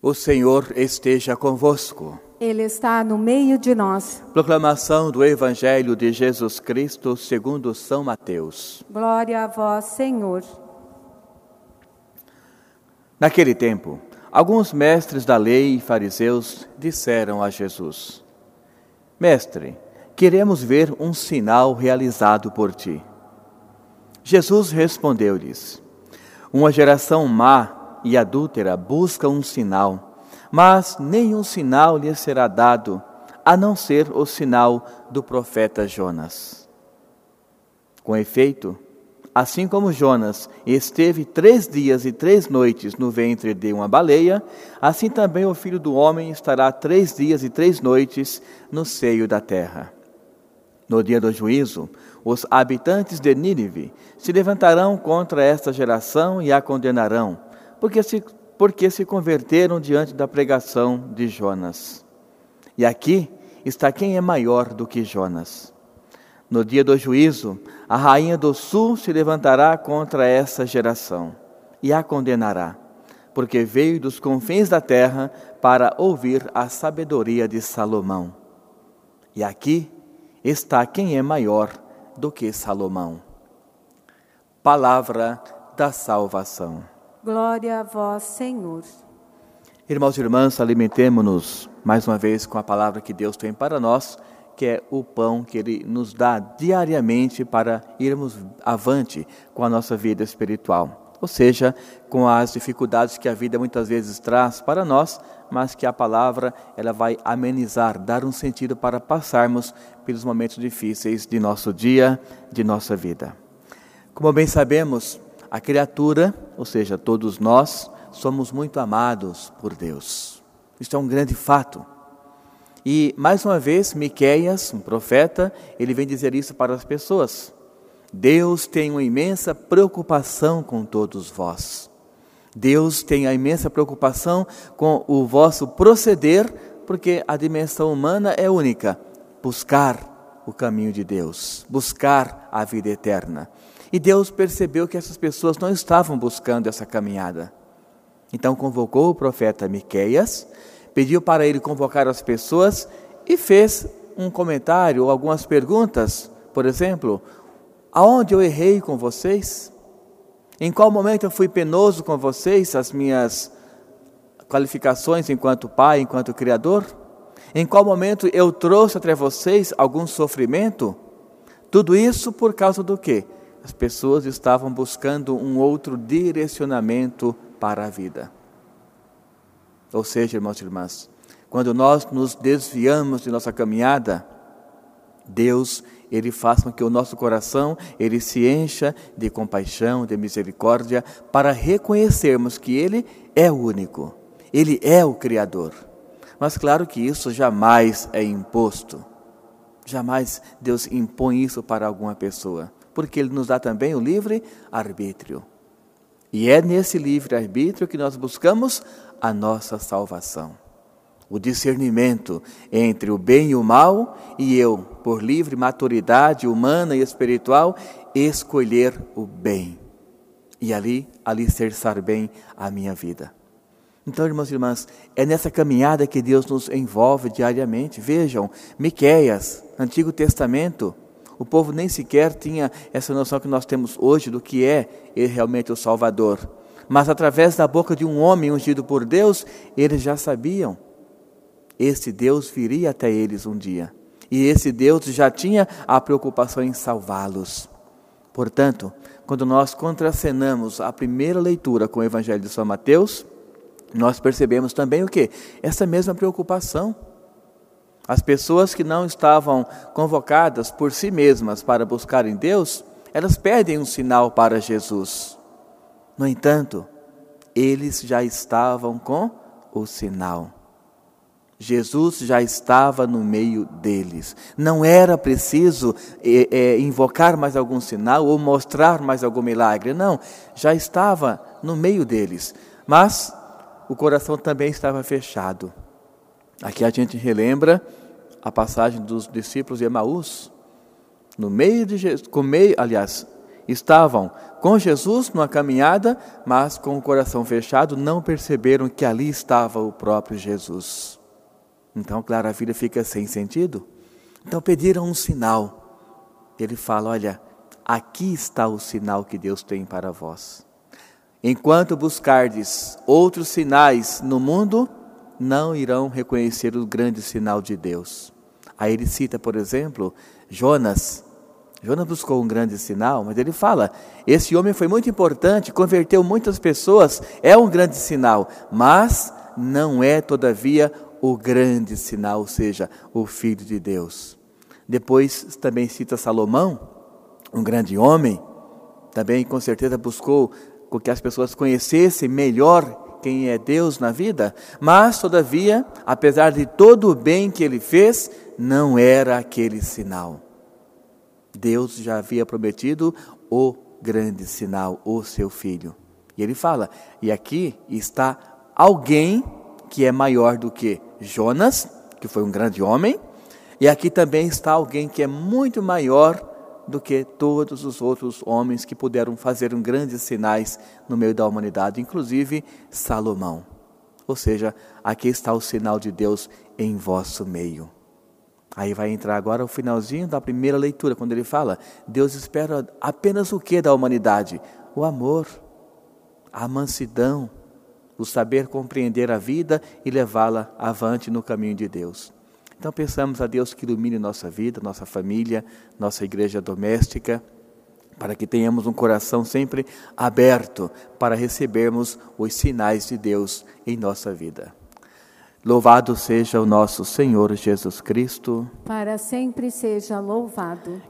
O Senhor esteja convosco. Ele está no meio de nós. Proclamação do Evangelho de Jesus Cristo segundo São Mateus. Glória a vós, Senhor. Naquele tempo, alguns mestres da lei e fariseus disseram a Jesus: Mestre, queremos ver um sinal realizado por ti. Jesus respondeu-lhes: Uma geração má e adúltera busca um sinal, mas nenhum sinal lhe será dado, a não ser o sinal do profeta Jonas. Com efeito, assim como Jonas esteve três dias e três noites no ventre de uma baleia, assim também o filho do homem estará três dias e três noites no seio da terra. No dia do juízo, os habitantes de Nínive se levantarão contra esta geração e a condenarão porque se, porque se converteram diante da pregação de Jonas. E aqui está quem é maior do que Jonas. No dia do juízo, a rainha do sul se levantará contra essa geração e a condenará, porque veio dos confins da terra para ouvir a sabedoria de Salomão. E aqui está quem é maior do que Salomão. Palavra da salvação. Glória a vós, Senhor. Irmãos e irmãs, alimentemo-nos mais uma vez com a palavra que Deus tem para nós, que é o pão que Ele nos dá diariamente para irmos avante com a nossa vida espiritual. Ou seja, com as dificuldades que a vida muitas vezes traz para nós, mas que a palavra ela vai amenizar, dar um sentido para passarmos pelos momentos difíceis de nosso dia, de nossa vida. Como bem sabemos, a criatura, ou seja, todos nós, somos muito amados por Deus. Isso é um grande fato. E mais uma vez, Miqueias, um profeta, ele vem dizer isso para as pessoas. Deus tem uma imensa preocupação com todos vós. Deus tem a imensa preocupação com o vosso proceder, porque a dimensão humana é única: buscar o caminho de Deus, buscar a vida eterna. E Deus percebeu que essas pessoas não estavam buscando essa caminhada. Então convocou o profeta Miqueias, pediu para ele convocar as pessoas e fez um comentário ou algumas perguntas, por exemplo, aonde eu errei com vocês? Em qual momento eu fui penoso com vocês, as minhas qualificações enquanto pai, enquanto criador? Em qual momento eu trouxe até vocês algum sofrimento? Tudo isso por causa do quê? as pessoas estavam buscando um outro direcionamento para a vida. Ou seja, irmãos e irmãs, quando nós nos desviamos de nossa caminhada, Deus, ele faz com que o nosso coração, ele se encha de compaixão, de misericórdia, para reconhecermos que ele é o único, ele é o criador. Mas claro que isso jamais é imposto. Jamais Deus impõe isso para alguma pessoa porque Ele nos dá também o livre arbítrio. E é nesse livre arbítrio que nós buscamos a nossa salvação. O discernimento entre o bem e o mal, e eu, por livre maturidade humana e espiritual, escolher o bem. E ali alicerçar bem a minha vida. Então, irmãos e irmãs, é nessa caminhada que Deus nos envolve diariamente. Vejam, Miqueias, Antigo Testamento, o povo nem sequer tinha essa noção que nós temos hoje do que é ele realmente o Salvador. Mas através da boca de um homem ungido por Deus, eles já sabiam. Esse Deus viria até eles um dia. E esse Deus já tinha a preocupação em salvá-los. Portanto, quando nós contracenamos a primeira leitura com o Evangelho de São Mateus, nós percebemos também o que? Essa mesma preocupação. As pessoas que não estavam convocadas por si mesmas para buscarem Deus, elas pedem um sinal para Jesus. No entanto, eles já estavam com o sinal. Jesus já estava no meio deles. Não era preciso é, é, invocar mais algum sinal ou mostrar mais algum milagre. Não, já estava no meio deles. Mas o coração também estava fechado. Aqui a gente relembra a passagem dos discípulos de Emaús, no meio de Jesus, com meio, aliás, estavam com Jesus numa caminhada, mas com o coração fechado não perceberam que ali estava o próprio Jesus. Então, claro, a vida fica sem sentido. Então pediram um sinal. Ele fala: Olha, aqui está o sinal que Deus tem para vós. Enquanto buscardes outros sinais no mundo, não irão reconhecer o grande sinal de Deus. Aí ele cita, por exemplo, Jonas. Jonas buscou um grande sinal, mas ele fala: esse homem foi muito importante, converteu muitas pessoas, é um grande sinal, mas não é, todavia, o grande sinal, ou seja, o Filho de Deus. Depois também cita Salomão, um grande homem, também com certeza buscou com que as pessoas conhecessem melhor quem é Deus na vida, mas, todavia, apesar de todo o bem que ele fez, não era aquele sinal. Deus já havia prometido o grande sinal, o seu filho. E ele fala: e aqui está alguém que é maior do que Jonas, que foi um grande homem, e aqui também está alguém que é muito maior do que todos os outros homens que puderam fazer grandes sinais no meio da humanidade, inclusive Salomão. Ou seja, aqui está o sinal de Deus em vosso meio. Aí vai entrar agora o finalzinho da primeira leitura, quando ele fala: Deus espera apenas o que da humanidade? O amor, a mansidão, o saber compreender a vida e levá-la avante no caminho de Deus. Então pensamos a Deus que ilumine nossa vida, nossa família, nossa igreja doméstica, para que tenhamos um coração sempre aberto para recebermos os sinais de Deus em nossa vida. Louvado seja o nosso Senhor Jesus Cristo. Para sempre seja louvado.